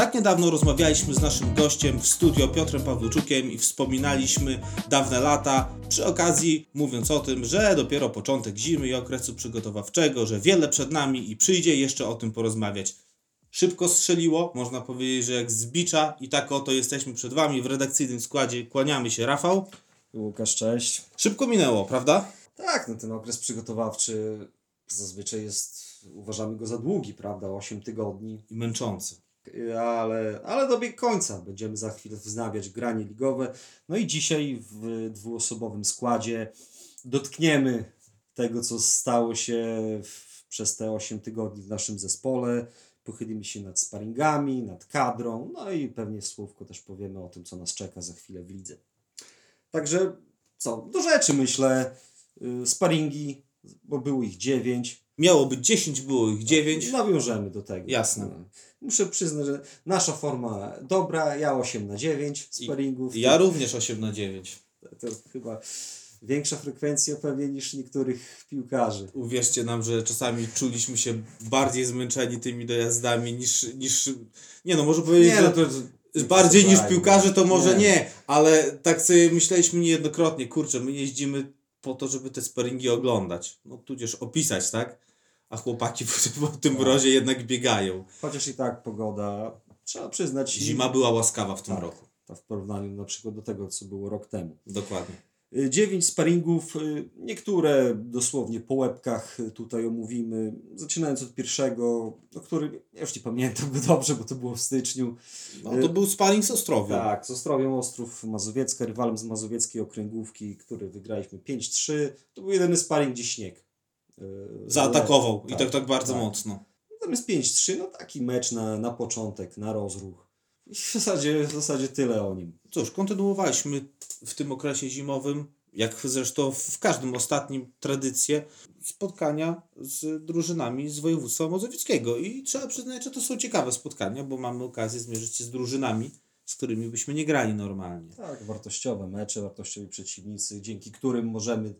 Tak niedawno rozmawialiśmy z naszym gościem w studio Piotrem Pawluczukiem i wspominaliśmy dawne lata, przy okazji mówiąc o tym, że dopiero początek zimy i okresu przygotowawczego, że wiele przed nami i przyjdzie jeszcze o tym porozmawiać. Szybko strzeliło, można powiedzieć, że jak z bicza i tak oto jesteśmy przed Wami w redakcyjnym składzie. Kłaniamy się, Rafał. Łukasz, cześć. Szybko minęło, prawda? Tak, no ten okres przygotowawczy zazwyczaj jest, uważamy go za długi, prawda, 8 tygodni, I męczący. Ale, ale dobiegł końca. Będziemy za chwilę wznawiać granie ligowe. No i dzisiaj w dwuosobowym składzie dotkniemy tego, co stało się w, przez te 8 tygodni w naszym zespole. Pochylimy się nad sparingami, nad kadrą, no i pewnie słówko też powiemy o tym, co nas czeka za chwilę w lidze. Także co, do rzeczy myślę. Y, Sparingi, bo było ich 9. Miało być 10, było ich 9. Nawiążemy do tego. Jasne. No. Muszę przyznać, że nasza forma dobra, ja 8 na 9 sparingów. Ja również 8 na 9. To, to chyba większa frekwencja pewnie niż niektórych piłkarzy. Uwierzcie nam, że czasami czuliśmy się bardziej zmęczeni tymi dojazdami niż. niż nie no, może powiedzieć, Nie, no że to bardziej niż piłkarze to może nie. Nie. ale tak sobie myśleliśmy niejednokrotnie, kurczę, my jeździmy po to, żeby te sparingi oglądać. No tudzież opisać, tak? A chłopaki po, po tym Tak. mrozie jednak biegają. Chociaż i tak pogoda, trzeba przyznać, Zima była łaskawa w tym tak, roku. to w porównaniu na przykład do tego, co było rok temu. Dokładnie. Y, Dziewięć sparingów, y, niektóre dosłownie po łebkach y, tutaj omówimy, zaczynając od pierwszego, o którym ja już nie pamiętam go dobrze, bo to było w styczniu. No to był sparing z Ostrowią. Tak, z Ostrowią Ostrów Mazowiecka, rywalem z mazowieckiej okręgówki, który wygraliśmy 5-3. To był jedyny sparing, gdzie śnieg. Y, Zaatakował i Tak, tak tak bardzo tak. mocno. Natomiast 5-3, no taki mecz na, na początek, na rozruch. I w zasadzie, w zasadzie tyle o nim. Cóż, kontynuowaliśmy w tym okresie zimowym, jak zresztą w każdym ostatnim tradycję, spotkania z drużynami z województwa mazowieckiego. I trzeba przyznać, że to są ciekawe spotkania, bo mamy okazję zmierzyć się z drużynami, z którymi byśmy nie grali normalnie. Tak, wartościowe mecze, wartościowi przeciwnicy, dzięki którym możemy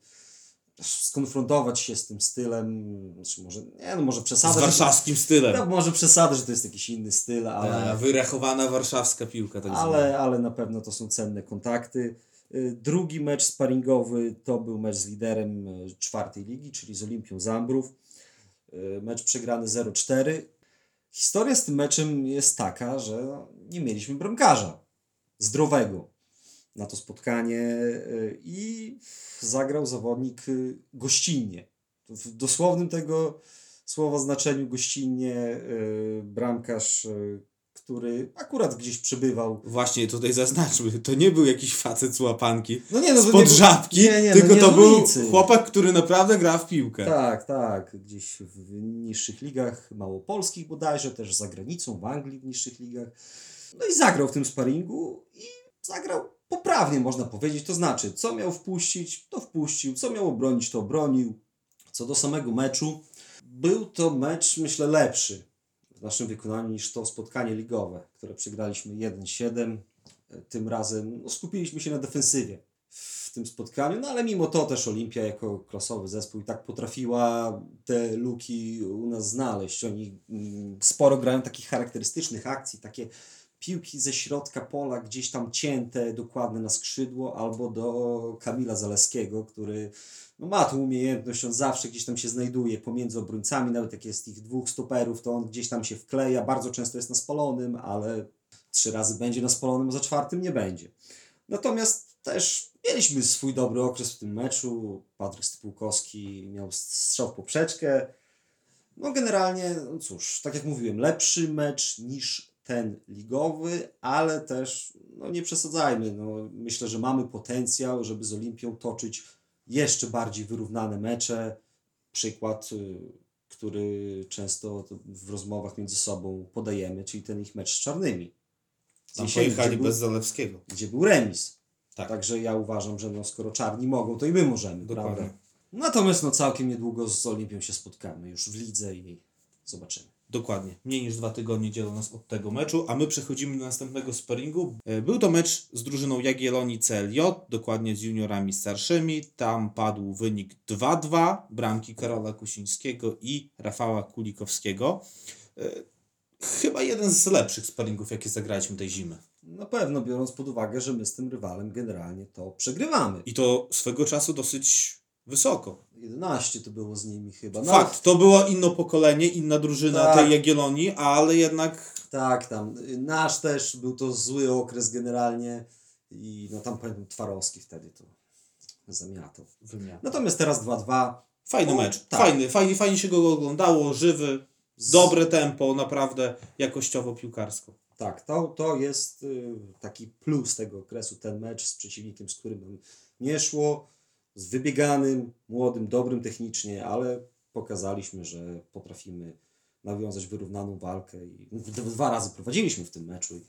skonfrontować się z tym stylem, znaczy może, nie no może Z przesadzę, że, warszawskim stylem. no, może przesadzę, że to jest jakiś inny styl, A, ale, Wyrachowana warszawska piłka. Tak ale, ale na pewno to są cenne kontakty. Y, Drugi mecz sparingowy to był mecz z liderem y, czwartej ligi, czyli z Olimpią Zambrów. Y, Mecz przegrany 0-4. Historia z tym meczem jest taka, że nie mieliśmy bramkarza zdrowego na to spotkanie y, i zagrał zawodnik y, gościnnie. W dosłownym tego słowa znaczeniu gościnnie y, bramkarz, y, który akurat gdzieś przebywał. Właśnie tutaj zaznaczmy, to nie był jakiś facet z łapanki, No nie, no spod nie żabki, nie, nie, no tylko nie to był chłopak, który naprawdę gra w piłkę. Tak, tak, gdzieś w niższych ligach małopolskich bodajże, też za granicą, w Anglii w niższych ligach. No i zagrał w tym sparingu i zagrał poprawnie, można powiedzieć. To znaczy, co miał wpuścić, to wpuścił, co miał obronić, to obronił. Co do samego meczu, był to mecz, myślę, lepszy w naszym wykonaniu niż to spotkanie ligowe, które przegraliśmy 1-7. Tym razem no, skupiliśmy się na defensywie w tym spotkaniu, no ale mimo to też Olimpia jako klasowy zespół i tak potrafiła te luki u nas znaleźć. Oni mm, sporo grają takich charakterystycznych akcji, takie piłki ze środka pola, gdzieś tam cięte dokładnie na skrzydło, albo do Kamila Zaleskiego, który no, ma tą umiejętność, on zawsze gdzieś tam się znajduje pomiędzy obrońcami, nawet jak jest ich dwóch stoperów, to on gdzieś tam się wkleja, bardzo często jest na spalonym, ale trzy razy będzie na spalonym, a za czwartym nie będzie. Natomiast też mieliśmy swój dobry okres w tym meczu. Patryk Stypułkowski miał strzał w poprzeczkę. No generalnie, no cóż, tak jak mówiłem, lepszy mecz niż ten ligowy, ale też no nie przesadzajmy. No, myślę, że mamy potencjał, żeby z Olimpią toczyć jeszcze bardziej wyrównane mecze. Przykład, y, który często w rozmowach między sobą podajemy, czyli ten ich mecz z czarnymi. Tam pojechali był- bez Zalewskiego. gdzie był remis. Tak. Także ja uważam, że no, skoro czarni mogą, to i my możemy, Dokładnie. prawda? Natomiast no, całkiem niedługo z Olimpią się spotkamy, już w lidze i zobaczymy. Dokładnie. Mniej niż dwa tygodnie dzielą nas od tego meczu, a my przechodzimy do następnego sparingu. E, Był to mecz z drużyną Jagiellonii CLJ, dokładnie z juniorami starszymi. Tam padł wynik 2-2, bramki Karola Kusińskiego i Rafała Kulikowskiego. E, chyba jeden z lepszych sparingów, jakie zagraliśmy tej zimy. Na pewno, biorąc pod uwagę, że my z tym rywalem generalnie to przegrywamy. I to swego czasu dosyć wysoko. 11 to było z nimi chyba. No, Fakt, to było inne pokolenie, inna drużyna Tak. tej Jagiellonii, ale jednak Tak, tam. y, Nasz też był to zły okres generalnie. I no tam pamiętam Twarowski wtedy to zamiatał. wymiana. Natomiast teraz 2-2. Fajny No, mecz, tak. fajny, fajnie, fajnie się go oglądało, żywy, Z- dobre tempo, naprawdę jakościowo piłkarsko. Tak, to, to jest y, taki plus tego okresu, ten mecz z przeciwnikiem, z którym nie szło, z wybieganym, młodym, dobrym technicznie, ale pokazaliśmy, że potrafimy nawiązać wyrównaną walkę i dwa razy prowadziliśmy w tym meczu.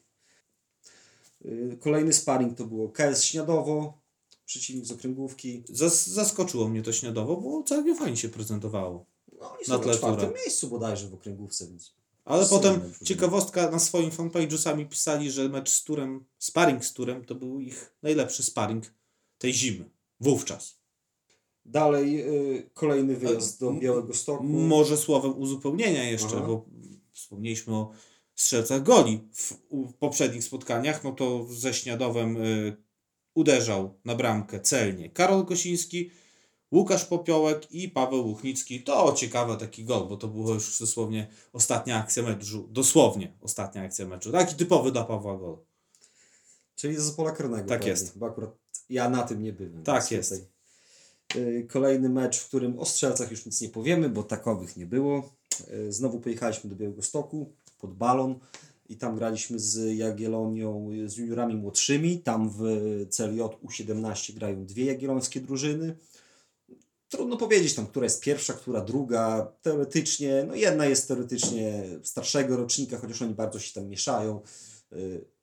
Y, Kolejny sparring to było KS Śniadowo, przeciwnik z okręgówki. Zas zaskoczyło mnie to śniadowo, bo całkiem fajnie się prezentowało. No i Na są tle na czwartym miejscu bodajże w okręgówce, więc Ale potem ciekawostka na swoim fanpage'u sami pisali, że mecz z Turem, sparring z Turem to był ich najlepszy sparring tej zimy. Wówczas. dalej y, kolejny wyjazd do M- Białego Stoku. Może słowem uzupełnienia jeszcze, Aha. bo wspomnieliśmy o strzelcach goli w, w poprzednich spotkaniach, no to ze Śniadowem y, uderzał na bramkę celnie Karol Kosiński, Łukasz Popiołek i Paweł Łuchnicki. To ciekawy taki gol, bo to była już dosłownie ostatnia akcja meczu. Dosłownie ostatnia akcja meczu. Taki typowy dla Pawła gol. Czyli z pola karnego. Tak jest. Bo akurat ja na tym nie byłem. Tak jest. Y, Kolejny mecz, w którym o strzelcach już nic nie powiemy, bo takowych nie było. Y, Znowu pojechaliśmy do Białego Stoku pod balon i tam graliśmy z Jagiellonią, y, z juniorami młodszymi. Tam w CLJ U17 grają dwie jagiellońskie drużyny. Trudno powiedzieć tam, która jest pierwsza, która druga. Teoretycznie, no jedna jest teoretycznie starszego rocznika, chociaż oni bardzo się tam mieszają.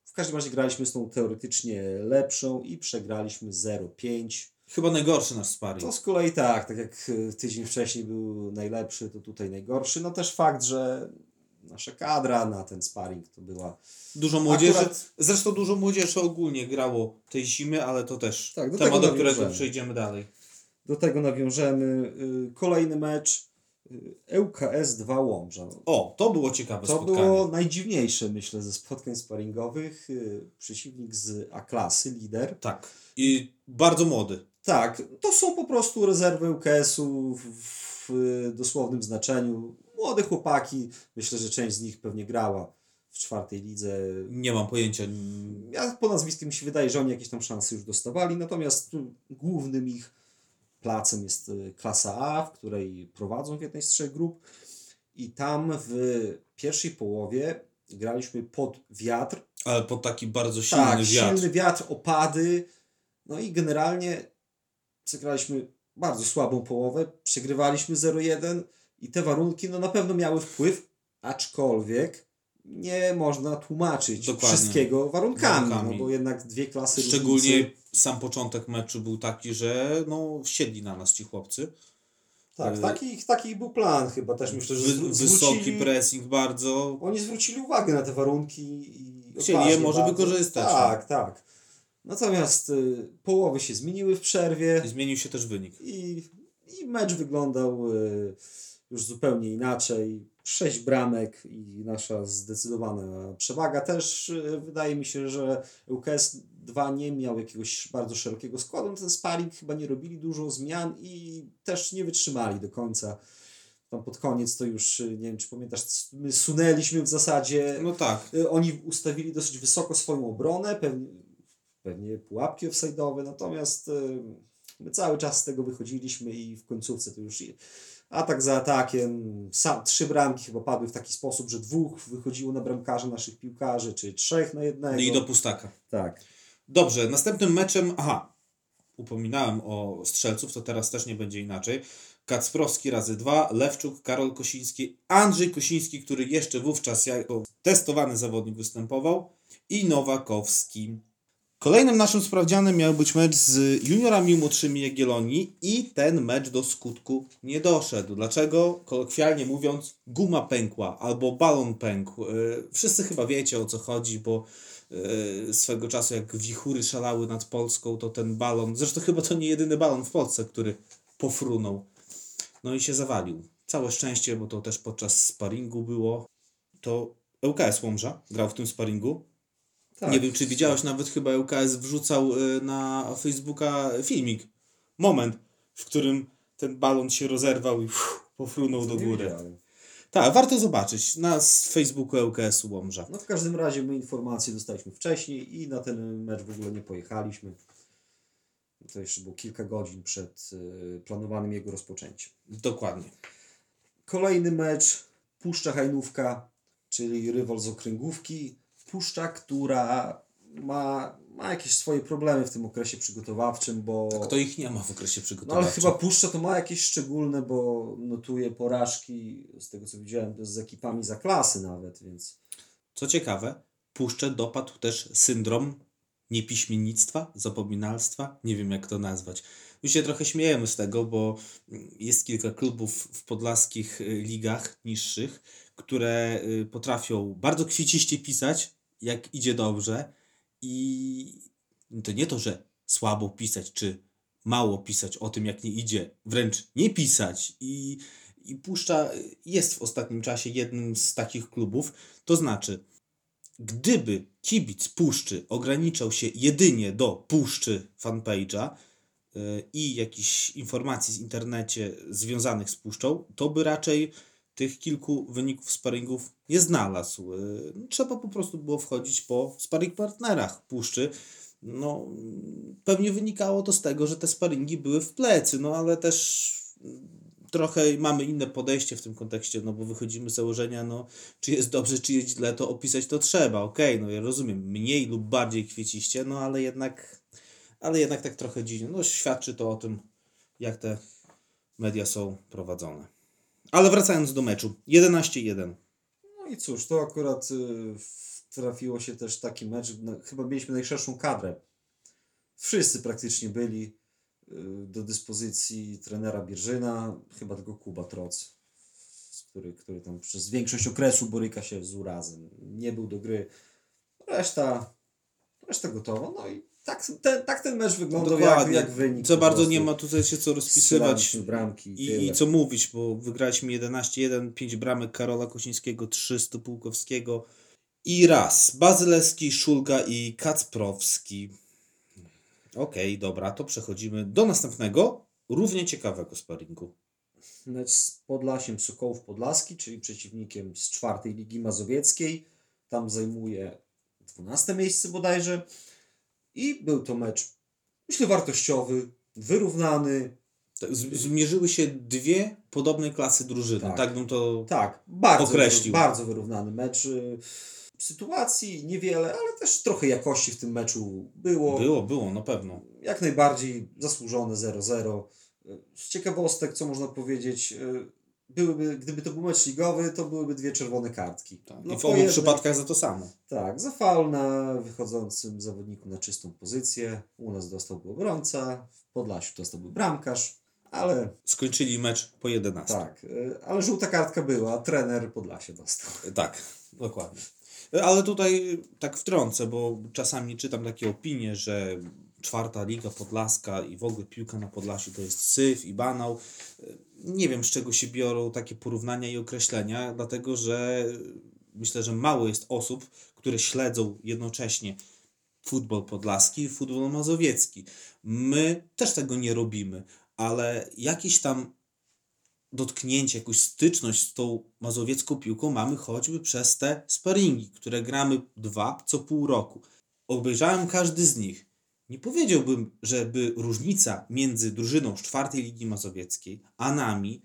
W każdym razie graliśmy z tą teoretycznie lepszą i przegraliśmy 0-5. Chyba najgorszy nasz sparring. To z kolei tak, tak jak y, tydzień wcześniej był najlepszy, to tutaj najgorszy. No też fakt, że nasza kadra na ten sparring to była. Dużo młodzieży. Akurat- Zresztą dużo młodzieży ogólnie grało tej zimy, ale to też Tak, do temat, tego do którego przejdziemy dalej. Do tego nawiążemy y, kolejny mecz ŁKS 2 Łomża. O, to było ciekawe To spotkanie. było najdziwniejsze, myślę, ze spotkań sparingowych. Y, Przeciwnik z A-klasy, lider. Tak. I bardzo młody. Tak, to są po prostu rezerwy UKS-u w, w dosłownym znaczeniu. Młode chłopaki, myślę, że część z nich pewnie grała w czwartej lidze. Nie mam pojęcia. Ja po nazwisku mi się wydaje, że oni jakieś tam szanse już dostawali, natomiast głównym ich placem jest y, klasa A, w której prowadzą w jednej z trzech grup. I tam w pierwszej połowie graliśmy pod wiatr, Ale pod taki bardzo silny tak, wiatr. silny wiatr, opady. No i generalnie przegraliśmy bardzo słabą połowę, przegrywaliśmy 0-1 i te warunki no na pewno miały wpływ, aczkolwiek nie można tłumaczyć Dokładnie. wszystkiego warunkami, Warunkami. no bo jednak dwie klasy Szczególnie różnicy. sam początek meczu był taki, że no, siedli na nas ci chłopcy. Tak, y, taki, taki był plan chyba też myślę, że Wy, wysoki pressing bardzo. Oni zwrócili uwagę na te warunki i Chcieli je może bardzo. wykorzystać. Tak, tak. Natomiast y, połowy się zmieniły w przerwie. I zmienił się też wynik. I, i mecz wyglądał y, już zupełnie inaczej. Sześć bramek i nasza zdecydowana przewaga. Też y, wydaje mi się, że UKS 2 nie miał jakiegoś bardzo szerokiego składu. Ten sparring chyba nie robili dużo zmian i też nie wytrzymali do końca. Tam pod koniec to już, y, nie wiem czy pamiętasz, my sunęliśmy w zasadzie. No tak. Y, Oni ustawili dosyć wysoko swoją obronę, pewnie, pewnie pułapki offside'owe, natomiast my cały czas z tego wychodziliśmy i w końcówce to już atak za atakiem, sam, trzy bramki chyba padły w taki sposób, że dwóch wychodziło na bramkarza naszych piłkarzy, czy trzech na jednego. No I do pustaka. Tak. Dobrze, następnym meczem, aha, upominałem o strzelców, to teraz też nie będzie inaczej. Kacprowski razy dwa, Lewczuk, Karol Kosiński, Andrzej Kosiński, który jeszcze wówczas jako testowany zawodnik występował i Nowakowski. Kolejnym naszym sprawdzianem miał być mecz z juniorami młodszymi Jagiellonii i ten mecz do skutku nie doszedł. Dlaczego? Kolokwialnie mówiąc, guma pękła albo balon pękł. Yy, Wszyscy chyba wiecie o co chodzi, bo yy, swego czasu jak wichury szalały nad Polską, to ten balon, zresztą chyba to nie jedyny balon w Polsce, który pofrunął. No i się zawalił. Całe szczęście, bo to też podczas sparingu było. To ŁKS Łomża grał w tym sparingu. Tak. Nie wiem, czy widziałeś, nawet chyba ŁKS wrzucał y, na Facebooka filmik. Moment, w którym ten balon się rozerwał i uff, pofrunął do góry. Tak, warto zobaczyć na Facebooku ŁKS Łomża. No w każdym razie my informacje dostaliśmy wcześniej i na ten mecz w ogóle nie pojechaliśmy. To jeszcze było kilka godzin przed y, planowanym jego rozpoczęciem. Dokładnie. Kolejny mecz Puszcza Hajnówka, czyli rywal z okręgówki. Puszcza, która ma, ma jakieś swoje problemy w tym okresie przygotowawczym, bo... Kto ich nie ma w okresie No ale przygotowawczym? chyba Puszcza to ma jakieś szczególne, bo notuje porażki, z tego co widziałem, z ekipami za klasy nawet, więc... Co ciekawe, Puszczę dopadł też syndrom niepiśmiennictwa, zapominalstwa, nie wiem jak to nazwać. My się trochę śmiejemy z tego, bo jest kilka klubów w podlaskich y, ligach niższych, które y, potrafią bardzo kwieciście pisać, jak idzie dobrze i to nie to, że słabo pisać, czy mało pisać o tym, jak nie idzie, wręcz nie pisać i, i Puszcza jest w ostatnim czasie jednym z takich klubów, to znaczy gdyby kibic Puszczy ograniczał się jedynie do Puszczy fanpage'a y, i jakichś informacji z internecie związanych z Puszczą, to by raczej tych kilku wyników sparingów nie znalazł. Y, Trzeba po prostu było wchodzić po sparing partnerach Puszczy. No, pewnie wynikało to z tego, że te sparingi były w plecy, no ale też mm, trochę mamy inne podejście w tym kontekście, no bo wychodzimy z założenia, no czy jest dobrze, czy jest źle, to opisać to trzeba. Okej, no ja rozumiem, mniej lub bardziej kwieciście, no ale jednak, ale jednak tak trochę dziwnie. No świadczy to o tym, jak te media są prowadzone. Ale wracając do meczu, 11-1. No i cóż, to akurat y, trafiło się też taki mecz, no, chyba mieliśmy najszerszą kadrę. Wszyscy praktycznie byli y, do dyspozycji trenera Bierżyna, chyba tylko Kuba Troc, który, który tam przez większość okresu boryka się z urazem. Nie był do gry. Reszta, reszta gotowa. No i tak ten, tak ten mecz wyglądał jak, Dokładnie. jak wynik. Co bardzo nie ma tutaj się co rozpisywać. Bramki i, I, co mówić, bo wygraliśmy 11-1, 5 bramek Karola Kosińskiego, 300 Pułkowskiego i raz Bazylewski, Szulga i Kacprowski. Okej, dobra, to przechodzimy do następnego, równie ciekawego sparingu. Mecz z Podlasiem Sokołów Podlaski, czyli przeciwnikiem z czwartej Ligi Mazowieckiej. Tam zajmuje 12 miejsce bodajże. I był to mecz, myślę, wartościowy, wyrównany. Zmierzyły się dwie podobnej klasy drużyny, tak, Tak. bym to... Tak, bardzo, Określił. bardzo wyrównany mecz. Y, Sytuacji niewiele, ale też trochę jakości w tym meczu było. Było, było, na pewno. Jak najbardziej zasłużone 0-0. Y, Z ciekawostek, co można powiedzieć, y, byłyby, gdyby to był mecz ligowy, to byłyby dwie czerwone kartki. Tak. No, I w obu jednej- przypadkach za to samo. Tak, za faul na wychodzącym zawodniku na czystą pozycję. U nas dostałby obrońca, w Podlasiu dostałby bramkarz, ale Skończyli mecz po 11. tak, y, ale żółta kartka była, trener Podlasie dostał. Tak, dokładnie. Ale tutaj tak wtrącę, bo czasami czytam takie opinie, że czwarta liga podlaska i w ogóle piłka na Podlasiu to jest syf i banał. Nie wiem z czego się biorą takie porównania i określenia, dlatego że myślę, że mało jest osób, które śledzą jednocześnie futbol podlaski i futbol mazowiecki. My też tego nie robimy, ale jakieś tam dotknięcie, jakąś styczność z tą mazowiecką piłką mamy choćby przez te sparingi, które gramy dwa co pół roku. Obejrzałem każdy z nich. Nie powiedziałbym, żeby różnica między drużyną z czwartej Ligi Mazowieckiej a nami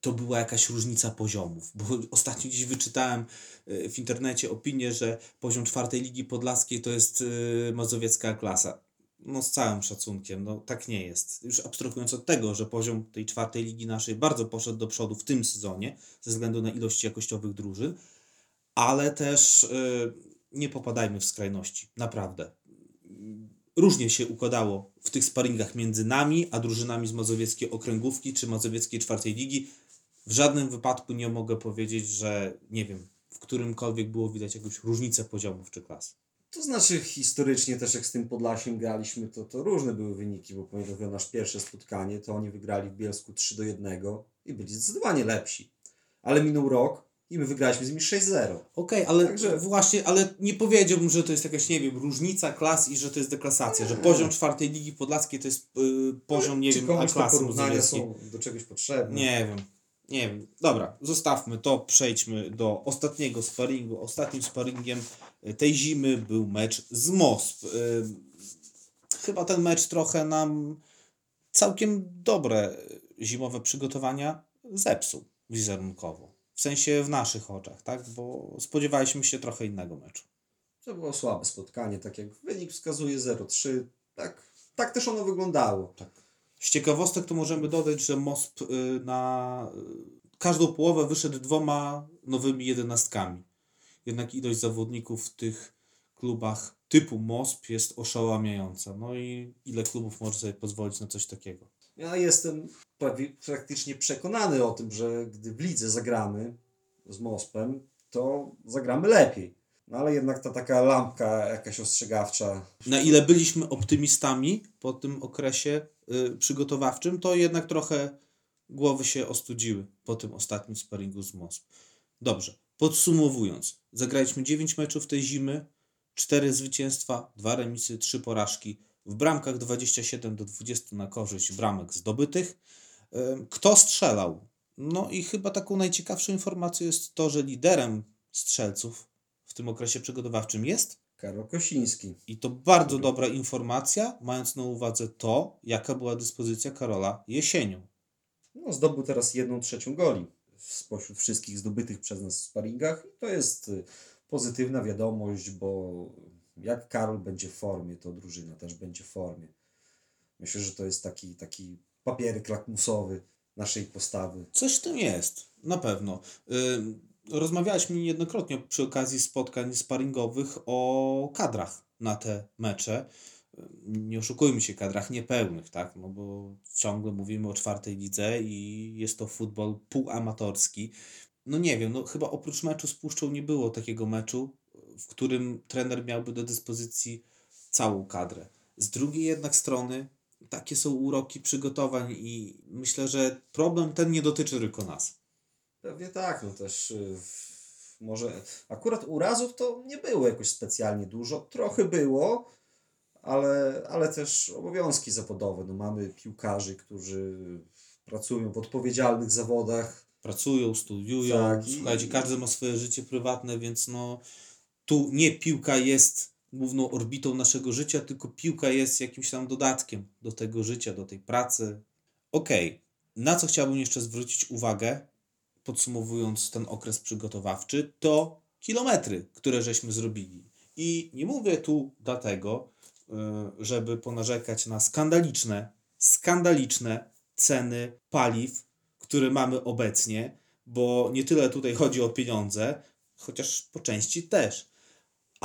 to była jakaś różnica poziomów, bo ostatnio gdzieś wyczytałem y, w internecie opinię, że poziom czwartej Ligi Podlaskiej to jest y, mazowiecka klasa. No z całym szacunkiem, no tak nie jest. Już abstrahując od tego, że poziom tej czwartej ligi naszej bardzo poszedł do przodu w tym sezonie, ze względu na ilość jakościowych drużyn, ale też y, nie popadajmy w skrajności, naprawdę. Różnie się układało w tych sparingach między nami, a drużynami z mazowieckiej okręgówki czy mazowieckiej czwartej ligi. W żadnym wypadku nie mogę powiedzieć, że nie wiem, w którymkolwiek było widać jakąś różnicę poziomów czy klas. To znaczy historycznie też jak z tym Podlasiem graliśmy, to, to różne były wyniki, bo pamiętam nasze pierwsze spotkanie, to oni wygrali w Bielsku 3 do 1 i byli zdecydowanie lepsi. Ale minął rok i my wygraliśmy z nimi 6-0. Okej, ale Także- właśnie, ale nie powiedziałbym, że to jest jakaś, nie wiem, różnica klas i że to jest deklasacja, że poziom czwartej ligi podlaskiej to jest y, poziom, nie wiem, A klasy porównania są do czegoś potrzebne? Nie wiem, nie wiem. Dobra, zostawmy to, przejdźmy do ostatniego sparingu. Ostatnim sparingiem y, tej zimy był mecz z MOSP. Y, Chyba ten mecz trochę nam całkiem dobre zimowe przygotowania zepsuł wizerunkowo. W sensie w naszych oczach, tak? Bo spodziewaliśmy się trochę innego meczu. To było słabe spotkanie, tak jak wynik wskazuje 0-3. Tak, tak też ono wyglądało. Tak. Z ciekawostek to możemy dodać, że MOSP y, na y, każdą połowę wyszedł dwoma nowymi jedenastkami. Jednak ilość zawodników w tych klubach typu MOSP jest oszałamiająca. No i ile klubów może sobie pozwolić na coś takiego? Ja jestem prawie, praktycznie przekonany o tym, że gdy w lidze zagramy z Mospem, to zagramy lepiej. No ale jednak ta taka lampka jakaś ostrzegawcza. Na ile byliśmy optymistami po tym okresie y, przygotowawczym, to jednak trochę głowy się ostudziły po tym ostatnim sparingu z MOSP. Dobrze, podsumowując, zagraliśmy 9 meczów tej zimy, 4 zwycięstwa, 2 remisy, 3 porażki, w bramkach 27 do 20 na korzyść bramek zdobytych. Kto strzelał? No i chyba taką najciekawszą informacją jest to, że liderem strzelców w tym okresie przygotowawczym jest Karol Kosiński. i to bardzo dobra informacja, mając na uwadze to, jaka była dyspozycja Karola jesienią. No, zdobył teraz jedną trzecią goli spośród wszystkich zdobytych przez nas w sparingach. I to jest y, pozytywna wiadomość, bo jak Karol będzie w formie, to drużyna też będzie w formie. Myślę, że to jest taki, taki papierek lakmusowy naszej postawy. Coś w tym jest, na pewno. Ym, Rozmawialiśmy niejednokrotnie przy okazji spotkań sparingowych o kadrach na te mecze. Ym, Nie oszukujmy się, kadrach niepełnych, tak? No bo ciągle mówimy o czwartej lidze i jest to futbol półamatorski. No nie wiem, no chyba oprócz meczu z Puszczą nie było takiego meczu, w którym trener miałby do dyspozycji całą kadrę. Z drugiej jednak strony takie są uroki przygotowań i myślę, że problem ten nie dotyczy tylko nas. Pewnie tak, no też y, może akurat urazów to nie było jakoś specjalnie dużo, trochę było, ale, ale też obowiązki zawodowe. No mamy piłkarzy, którzy pracują w odpowiedzialnych zawodach. Pracują, studiują, Tak, i- słuchajcie, każdy ma swoje życie prywatne, więc no tu nie piłka jest główną orbitą naszego życia, tylko piłka jest jakimś tam dodatkiem do tego życia, do tej pracy. Okej, na co chciałbym jeszcze zwrócić uwagę, podsumowując ten okres przygotowawczy, to kilometry, które żeśmy zrobili. I nie mówię tu dlatego, y, żeby ponarzekać na skandaliczne, skandaliczne ceny paliw, które mamy obecnie, bo nie tyle tutaj chodzi o pieniądze, chociaż po części też,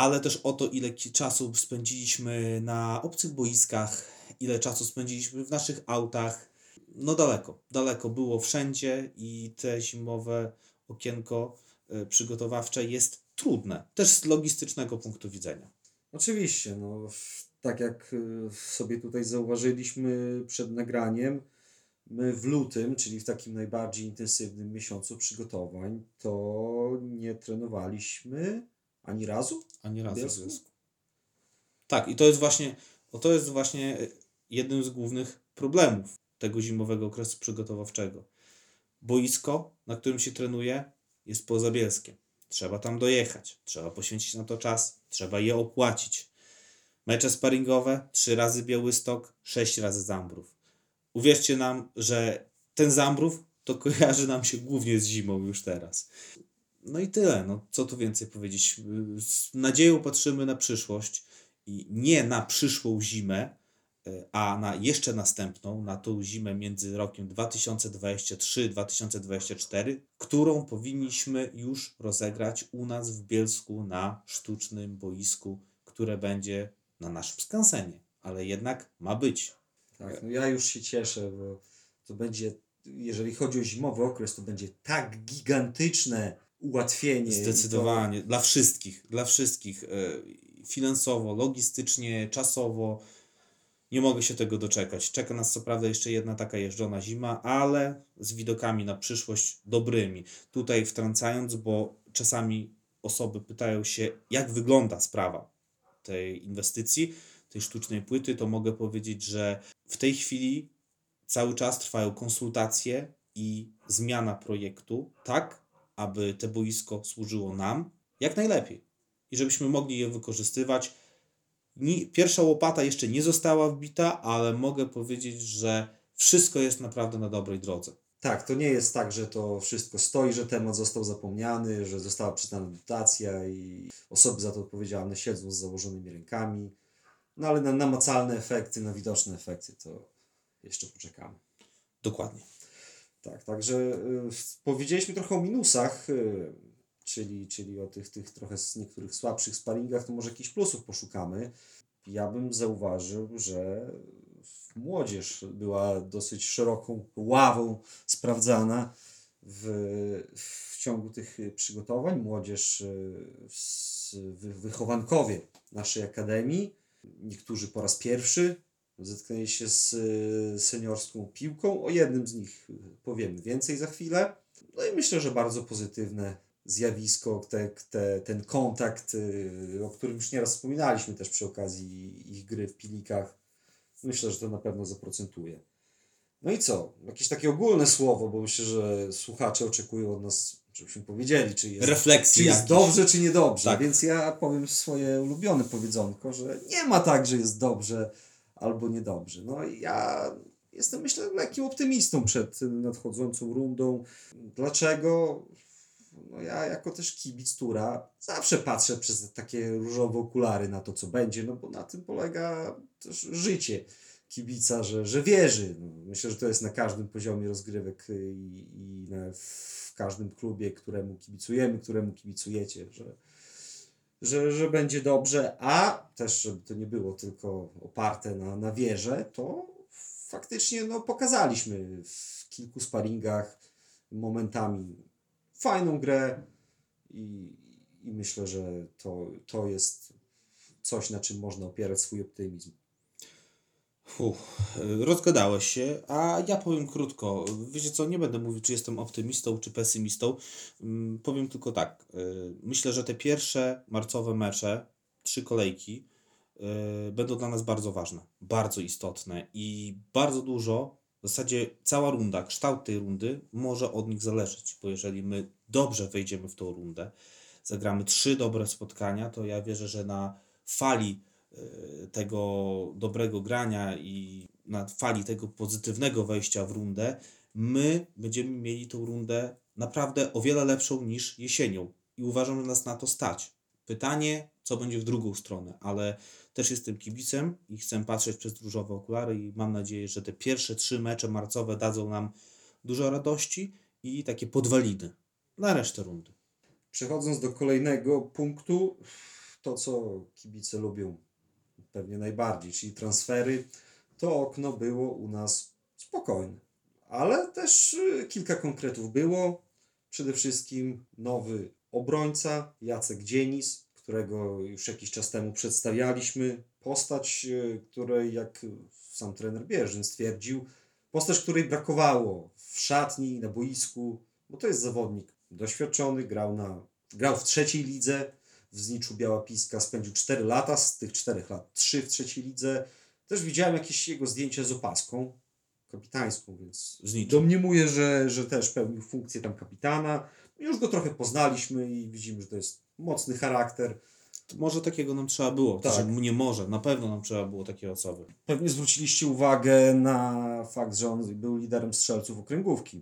ale też o to, ile czasu spędziliśmy na obcych boiskach, ile czasu spędziliśmy w naszych autach. No daleko, daleko było wszędzie i te zimowe okienko y, przygotowawcze jest trudne, też z logistycznego punktu widzenia. Oczywiście, no tak jak y, sobie tutaj zauważyliśmy przed nagraniem, my w lutym, czyli w takim najbardziej intensywnym miesiącu przygotowań, to nie trenowaliśmy ani razu. Ani razu w Bielsku? Tak, i to jest właśnie, to jest właśnie jednym z głównych problemów tego zimowego okresu przygotowawczego. Boisko, na którym się trenuje, jest poza Bielskiem. Trzeba tam dojechać, trzeba poświęcić na to czas, trzeba je opłacić. Mecze sparingowe, trzy razy Białystok, sześć razy Zambrów. Uwierzcie nam, że ten Zambrów to kojarzy nam się głównie z zimą już teraz. No i tyle. No, co tu więcej powiedzieć? Z nadzieją patrzymy na przyszłość i nie na przyszłą zimę, y, a na jeszcze następną, na tą zimę między rokiem 2023-2024, którą powinniśmy już rozegrać u nas w Bielsku na sztucznym boisku, które będzie na naszym skansenie. Ale jednak ma być. Tak, no ja już się cieszę, bo to będzie, jeżeli chodzi o zimowy okres, to będzie tak gigantyczne ułatwienie. Zdecydowanie. Dla wszystkich. Dla wszystkich. e, Finansowo, logistycznie, czasowo. Nie mogę się tego doczekać. Czeka nas co prawda jeszcze jedna taka jeżdżona zima, ale z widokami na przyszłość dobrymi. Tutaj wtrącając, bo czasami osoby pytają się, jak wygląda sprawa tej inwestycji, tej sztucznej płyty, to mogę powiedzieć, że w tej chwili cały czas trwają konsultacje i zmiana projektu, tak aby te boisko służyło nam jak najlepiej i żebyśmy mogli je wykorzystywać. Pierwsza łopata jeszcze nie została wbita, ale mogę powiedzieć, że wszystko jest naprawdę na dobrej drodze. Tak, to nie jest tak, że to wszystko stoi, że temat został zapomniany, że została przyznana dotacja i osoby za to odpowiedzialne siedzą z założonymi rękami. No ale na namacalne efekty, na widoczne efekty to jeszcze poczekamy. Dokładnie. Tak, także y, powiedzieliśmy trochę o minusach, y, czyli, czyli o tych, tych trochę z niektórych słabszych sparingach, to może jakichś plusów poszukamy. Ja bym zauważył, że młodzież była dosyć szeroką ławą sprawdzana w, w ciągu tych przygotowań. Młodzież y, wychowankowie naszej akademii, niektórzy po raz pierwszy zetknęli się z y, seniorską piłką. O jednym z nich y, powiemy więcej za chwilę. No i myślę, że bardzo pozytywne zjawisko, te, te, ten kontakt, y, o którym już nieraz wspominaliśmy też przy okazji ich gry w Pilikach. Myślę, że to na pewno zaprocentuje. No i co? Jakieś takie ogólne słowo, bo myślę, że słuchacze oczekują od nas, żebyśmy powiedzieli, czy jest, Refleksji czy jest dobrze, czy niedobrze. Tak. Więc ja powiem swoje ulubione powiedzonko, że nie ma tak, że jest dobrze albo niedobrze. No ja jestem, myślę, lekkim optymistą przed nadchodzącą rundą. Dlaczego? No ja jako też kibic Tura zawsze patrzę przez takie różowe okulary na to, co będzie, no bo na tym polega też życie kibica, że, że wierzy. No, myślę, że to jest na każdym poziomie rozgrywek i, i na, w każdym klubie, któremu kibicujemy, któremu kibicujecie, że, że, że będzie dobrze, a też, żeby to nie było tylko oparte na, na wierze, to faktycznie no, pokazaliśmy w kilku sparingach momentami fajną grę i, i myślę, że to, to jest coś, na czym można opierać swój optymizm. Uff, rozgadałeś się, a ja powiem krótko. Wiecie co, nie będę mówił, czy jestem optymistą, czy pesymistą. Mm, Powiem tylko tak. y, Myślę, że te pierwsze marcowe mecze, trzy kolejki, y, będą dla nas bardzo ważne, bardzo istotne i bardzo dużo, w zasadzie cała runda, kształt tej rundy może od nich zależeć, bo jeżeli my dobrze wejdziemy w tą rundę, zagramy trzy dobre spotkania, to ja wierzę, że na fali tego dobrego grania i na fali tego pozytywnego wejścia w rundę, my będziemy mieli tą rundę naprawdę o wiele lepszą niż jesienią. I uważam, że nas na to stać. Pytanie, co będzie w drugą stronę, ale też jestem kibicem i chcę patrzeć przez różowe okulary i mam nadzieję, że te pierwsze trzy mecze marcowe dadzą nam dużo radości i takie podwaliny na resztę rundy. Przechodząc do kolejnego punktu, to co kibice lubią pewnie najbardziej, czyli transfery, to okno było u nas spokojne. Ale też y, kilka konkretów było. Przede wszystkim nowy obrońca Jacek Dzienis, którego już jakiś czas temu przedstawialiśmy. Postać, y, której jak sam trener Bierzyn stwierdził, postać, której brakowało w szatni, na boisku, bo to jest zawodnik doświadczony, grał, na, grał w trzeciej lidze, w Zniczu Biała Piska spędził 4 lata, z tych 4 lat 3 w trzeciej lidze. Też widziałem jakieś jego zdjęcia z opaską kapitańską, więc Zniczu. domniemuję, że, że też pełnił funkcję tam kapitana. Już go trochę poznaliśmy i widzimy, że to jest mocny charakter. Może takiego nam trzeba było. Tak. Tak. nie może, na pewno nam trzeba było takiej osoby. Pewnie zwróciliście uwagę na fakt, że on był liderem strzelców okręgówki.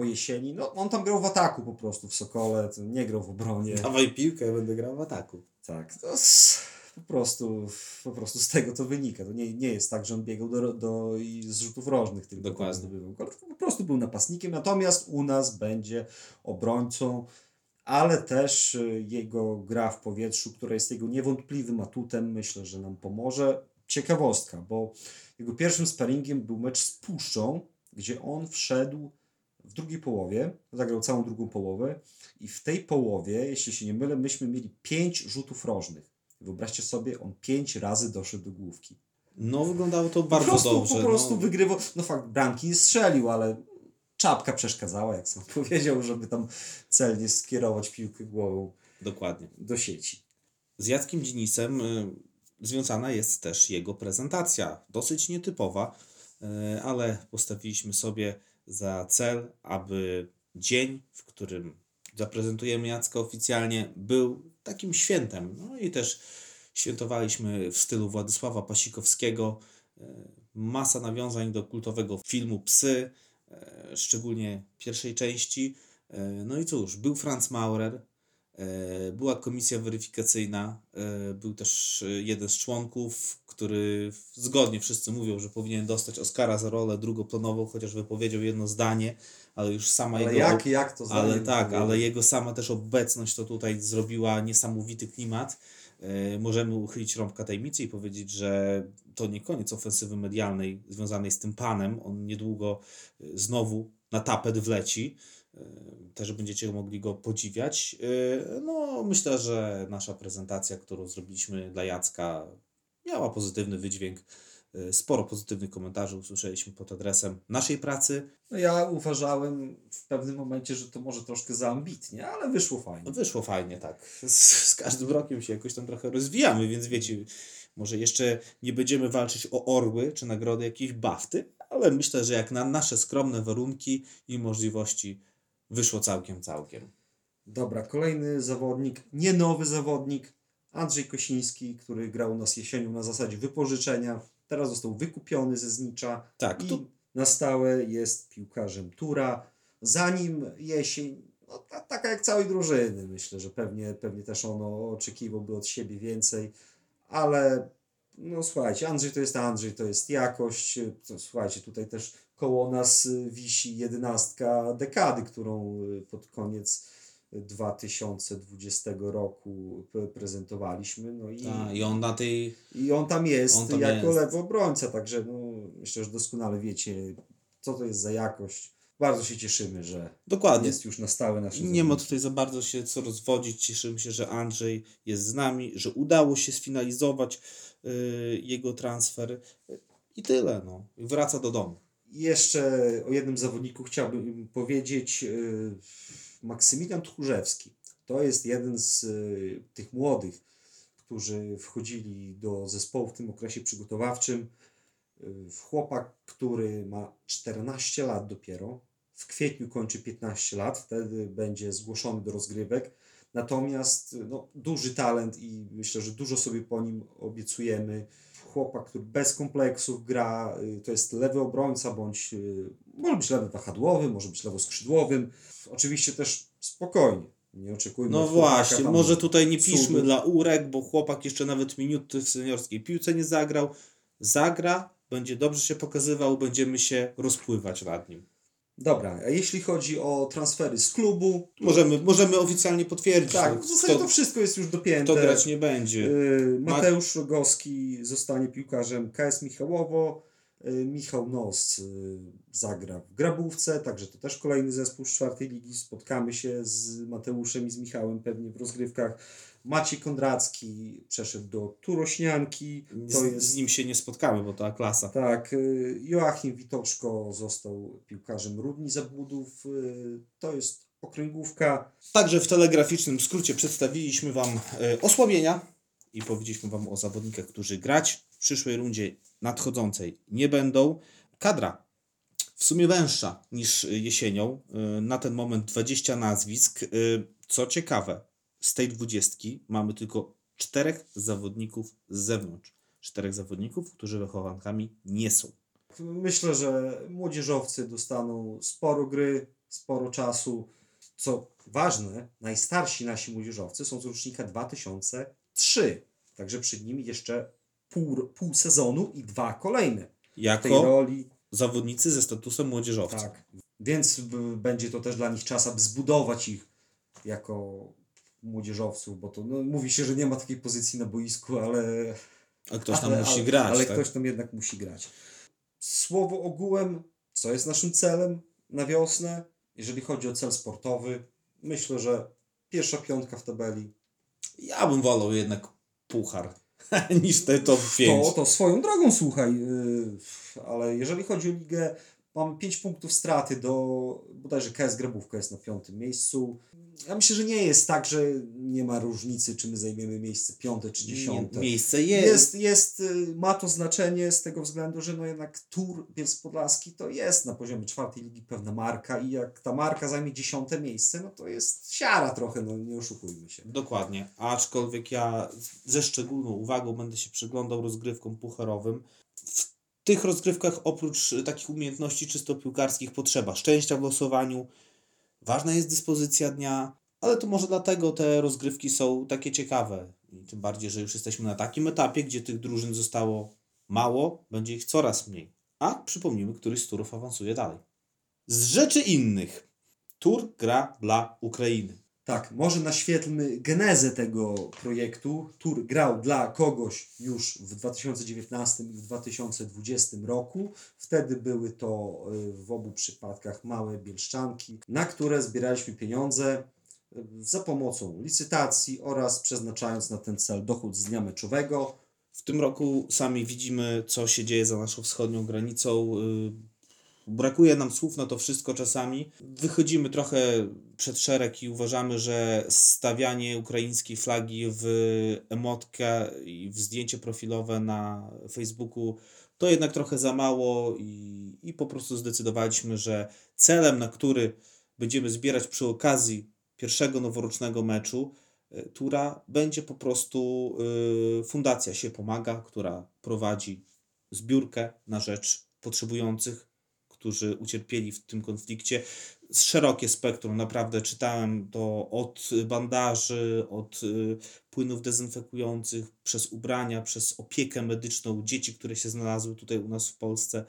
Po jesieni, no on tam grał w ataku po prostu w Sokole, nie grał w obronie. Dawaj piłkę, ja będę grał w ataku. Tak, to z, po, prostu, po prostu z tego to wynika. To nie, nie jest tak, że on biegał do, do i z rzutów rożnych tylko Dokładnie. zdobywał tylko po prostu był napastnikiem, natomiast u nas będzie obrońcą, ale też y, jego gra w powietrzu, która jest jego niewątpliwym atutem, myślę, że nam pomoże. Ciekawostka, bo jego pierwszym sparingiem był mecz z Puszczą, gdzie on wszedł w drugiej połowie, zagrał całą drugą połowę i w tej połowie, jeśli się nie mylę, myśmy mieli pięć rzutów rożnych. Wyobraźcie sobie, on pięć razy doszedł do główki. No wyglądało to Po bardzo prostu, dobrze. po prostu no. wygrywał. No fakt, bramki nie strzelił, ale czapka przeszkadzała, jak sam powiedział, żeby tam celnie skierować piłkę głową Dokładnie. do sieci. Z Jackiem Dzinisem y, związana jest też jego prezentacja. Dosyć nietypowa, y, ale postawiliśmy sobie za cel, aby dzień, w którym zaprezentujemy Jacka oficjalnie, był takim świętem. No i też świętowaliśmy w stylu Władysława Pasikowskiego. Y, Masa nawiązań do kultowego filmu Psy, y, szczególnie pierwszej części. Y, No i cóż, był Franz Maurer, E, Była komisja weryfikacyjna, e, był też e, jeden z członków, który zgodnie wszyscy mówią, że powinien dostać Oscara za rolę drugoplanową, chociaż wypowiedział jedno zdanie, ale już sama Ale jego. jak, jak to ale zdanie tak, było? ale jego sama też obecność to tutaj zrobiła niesamowity klimat. E, Możemy uchylić rąbka tajemnicy i powiedzieć, że to nie koniec ofensywy medialnej związanej z tym panem. On niedługo e, znowu na tapet wleci. E, Też będziecie mogli go podziwiać. E, No, myślę, że nasza prezentacja, którą zrobiliśmy dla Jacka, miała pozytywny wydźwięk. E, Sporo pozytywnych komentarzy usłyszeliśmy pod adresem naszej pracy. No ja uważałem w pewnym momencie, że to może troszkę za ambitnie, ale wyszło fajnie. No wyszło fajnie, tak. Z, z każdym rokiem się jakoś tam trochę rozwijamy, więc wiecie, może jeszcze nie będziemy walczyć o orły czy nagrody jakiejś bafty, ale myślę, że jak na nasze skromne warunki i możliwości wyszło całkiem, całkiem. Dobra, kolejny zawodnik, nie nowy zawodnik, Andrzej Kosiński, który grał u nas jesienią na zasadzie wypożyczenia. Teraz został wykupiony ze Znicza Tak, i tu na stałe jest piłkarzem Tura. Zanim jesień, no, ta, taka jak całej drużyny, myślę, że pewnie, pewnie też ono oczekiwałby od siebie więcej, ale no słuchajcie, Andrzej to jest Andrzej, to jest jakość. To, słuchajcie, tutaj też koło nas y, wisi jedenastka dekady, którą y, pod koniec 2020 roku p- prezentowaliśmy. No i, ta, i on na tej i on tam jest On tam jako jest. lewy obrońca, także no, myślę, że doskonale wiecie, co to jest za jakość. Bardzo się cieszymy, że dokładnie. jest już na stałe naszym Nie ma tutaj za bardzo się co rozwodzić. Cieszymy się, że Andrzej jest z nami, że udało się sfinalizować y, jego transfer y, i tyle. No. Wraca do domu. Jeszcze o jednym zawodniku chciałbym powiedzieć. yy, Maksymilian Tchórzewski. To jest jeden z yy, tych młodych, którzy wchodzili do zespołu w tym okresie przygotowawczym. Yy, Chłopak, który ma 14 lat dopiero. W kwietniu kończy 15 lat, wtedy będzie zgłoszony do rozgrywek. Natomiast no, duży talent i myślę, że dużo sobie po nim obiecujemy. Chłopak, który bez kompleksów gra, y, to jest lewy obrońca, bądź y, może być lewy wahadłowy, może być lewoskrzydłowym. Oczywiście też spokojnie. Nie oczekujmy No właśnie, może tutaj nie piszmy cudu. dla urek, bo chłopak jeszcze nawet minuty w seniorskiej piłce nie zagrał. Zagra, będzie dobrze się pokazywał, będziemy się rozpływać nad nim. Dobra, a jeśli chodzi o transfery z klubu, Możemy, możemy oficjalnie potwierdzić, tak, w zasadzie kto, to wszystko jest już dopięte. kto grać nie będzie. Y, Mateusz Rogowski zostanie piłkarzem KS Michałowo. Y, Michał Nos y, zagra w Grabówce, także to też kolejny zespół z czwartej ligi. Spotkamy się z Mateuszem i z Michałem pewnie w rozgrywkach. Maciej Kondracki przeszedł do Turośnianki. To Z, jest z nim się nie spotkamy, bo to klasa. tak, y, Joachim Witoczko został piłkarzem Rudni Zabudów. y, To jest okręgówka. Także w telegraficznym skrócie przedstawiliśmy Wam e, osłabienia i powiedzieliśmy Wam o zawodnikach, którzy grać w przyszłej rundzie nadchodzącej nie będą. Kadra w sumie węższa niż jesienią. Na ten moment 20 nazwisk. Co ciekawe, z tej dwudziestki mamy tylko czterech zawodników z zewnątrz. Czterech zawodników, którzy wychowankami nie są. Myślę, że młodzieżowcy dostaną sporo gry, sporo czasu. Co ważne, najstarsi nasi młodzieżowcy są z rocznika 2003. Także przed nimi jeszcze pół, pół sezonu i dwa kolejne. W tej Jako roli. zawodnicy ze statusem młodzieżowca. Tak. Więc będzie to też dla nich czas, aby zbudować ich jako młodzieżowców, bo to no, mówi się, że nie ma takiej pozycji na boisku, ale A ktoś tam ale, musi ale, grać. Ale tak? ktoś tam jednak musi grać. Słowo ogółem, co jest naszym celem na wiosnę, jeżeli chodzi o cel sportowy, myślę, że pierwsza piątka w tabeli. Ja bym wolał jednak puchar. niż te top 5. To, to swoją drogą, słuchaj, yy, ale jeżeli chodzi o ligę, mamy 5 punktów straty do, bodajże KS Grabówka jest na piątym miejscu. Ja myślę, że nie jest tak, że nie ma różnicy, czy my zajmiemy miejsce piąte czy dziesiąte. Miejsce jest. Jest, jest, y, ma to znaczenie z tego względu, że no jednak Tur Bielsk Podlaski to jest na poziomie czwartej ligi pewna marka i jak ta marka zajmie dziesiąte miejsce, no to jest siara trochę, no nie oszukujmy się. Dokładnie. Aczkolwiek ja ze szczególną uwagą będę się przyglądał rozgrywkom pucharowym. W tych rozgrywkach oprócz y, takich umiejętności czysto piłkarskich potrzeba szczęścia w losowaniu. Ważna jest dyspozycja dnia, ale to może dlatego te rozgrywki są takie ciekawe. I tym bardziej, że już jesteśmy na takim etapie, gdzie tych drużyn zostało mało, będzie ich coraz mniej. A przypomnijmy, któryś z turów awansuje dalej. Z rzeczy innych. Tur gra dla Ukrainy. Tak, może naświetlmy genezę tego projektu. Tur grał dla kogoś już w 2019 i w 2020 roku. Wtedy były to y, w obu przypadkach małe bielszczanki, na które zbieraliśmy pieniądze y, za pomocą licytacji oraz przeznaczając na ten cel dochód z dnia meczowego. W tym roku sami widzimy, co się dzieje za naszą wschodnią granicą. Brakuje nam słów na to wszystko czasami. Wychodzimy trochę przed szereg i uważamy, że stawianie ukraińskiej flagi w emotkę i w zdjęcie profilowe na Facebooku to jednak trochę za mało i, i po prostu zdecydowaliśmy, że celem, na który będziemy zbierać przy okazji pierwszego noworocznego meczu, y, Tura będzie po prostu y, Fundacja się pomaga, która prowadzi zbiórkę na rzecz potrzebujących, którzy ucierpieli w tym konflikcie. Szerokie spektrum, naprawdę czytałem to od bandaży, od y, płynów dezynfekujących, przez ubrania, przez opiekę medyczną dzieci, które się znalazły tutaj u nas w Polsce.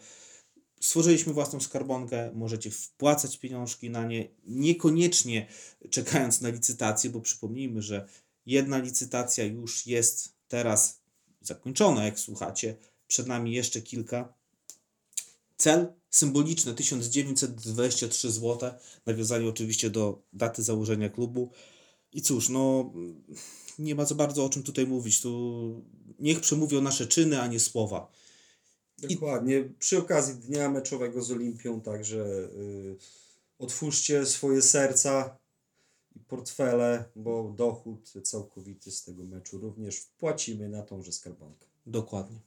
Stworzyliśmy własną skarbonkę, możecie wpłacać pieniążki na nie, niekoniecznie czekając na licytację, bo przypomnijmy, że jedna licytacja już jest teraz zakończona, jak słuchacie. Przed nami jeszcze kilka. Cel symboliczny 1923 zł, nawiązanie oczywiście do daty założenia klubu. I cóż, no nie ma za bardzo o czym tutaj mówić. Tu niech przemówią nasze czyny, a nie słowa. Dokładnie. Przy okazji dnia meczowego z Olimpią, także y, otwórzcie swoje serca i portfele, bo dochód całkowity z tego meczu również wpłacimy na tąże skarbonkę. Dokładnie.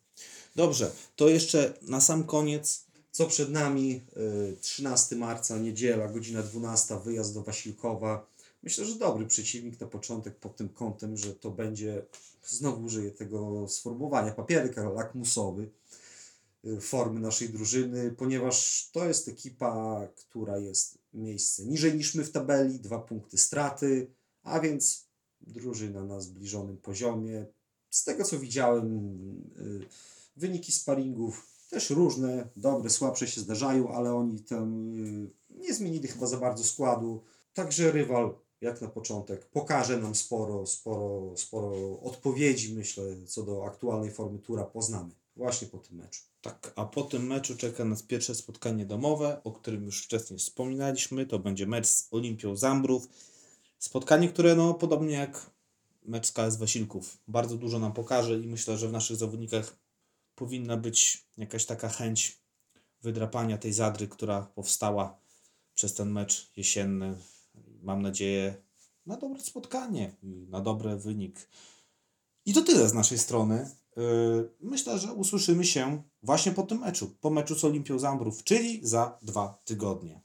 Dobrze, to jeszcze na sam koniec Co przed nami? Y, 13 marca, niedziela, godzina 12, wyjazd do Wasilkowa. Myślę, że dobry przeciwnik na początek pod tym kątem, że to będzie, znowu użyję tego sformułowania, papierka lakmusowy y, formy naszej drużyny, ponieważ to jest ekipa, która jest miejsce niżej niż my w tabeli, dwa punkty straty, a więc drużyna na zbliżonym poziomie. Z tego co widziałem, y, wyniki sparingów też różne, dobre, słabsze się zdarzają, ale oni tam y, nie zmienili chyba za bardzo składu. Także rywal, jak na początek, pokaże nam sporo, sporo, sporo odpowiedzi, myślę, co do aktualnej formy tura poznamy właśnie po tym meczu. Tak, a po tym meczu czeka nas pierwsze spotkanie domowe, o którym już wcześniej wspominaliśmy. To będzie mecz z Olimpią Zambrów. Spotkanie, które no podobnie jak mecz z KS Wasilków bardzo dużo nam pokaże i myślę, że w naszych zawodnikach powinna być jakaś taka chęć wydrapania tej zadry, która powstała przez ten mecz jesienny. Mam nadzieję na dobre spotkanie na dobry wynik. I to tyle z naszej strony. Yy, Myślę, że usłyszymy się właśnie po tym meczu, po meczu z Olimpią Zambrów, czyli za dwa tygodnie.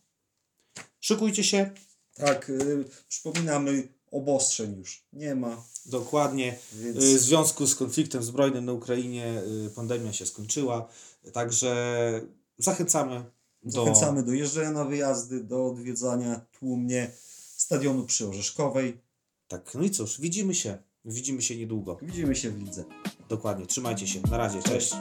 Szykujcie się, Tak, y, przypominamy, obostrzeń już nie ma, dokładnie. więc Yy, W związku z konfliktem zbrojnym na Ukrainie yy, pandemia się skończyła, także zachęcamy do... zachęcamy do jeżdżenia na wyjazdy, do odwiedzania tłumnie stadionu przy Orzeszkowej. Tak, no i cóż, widzimy się. Widzimy się niedługo. Widzimy się w lidze. Dokładnie. Trzymajcie się. Na razie. Cześć.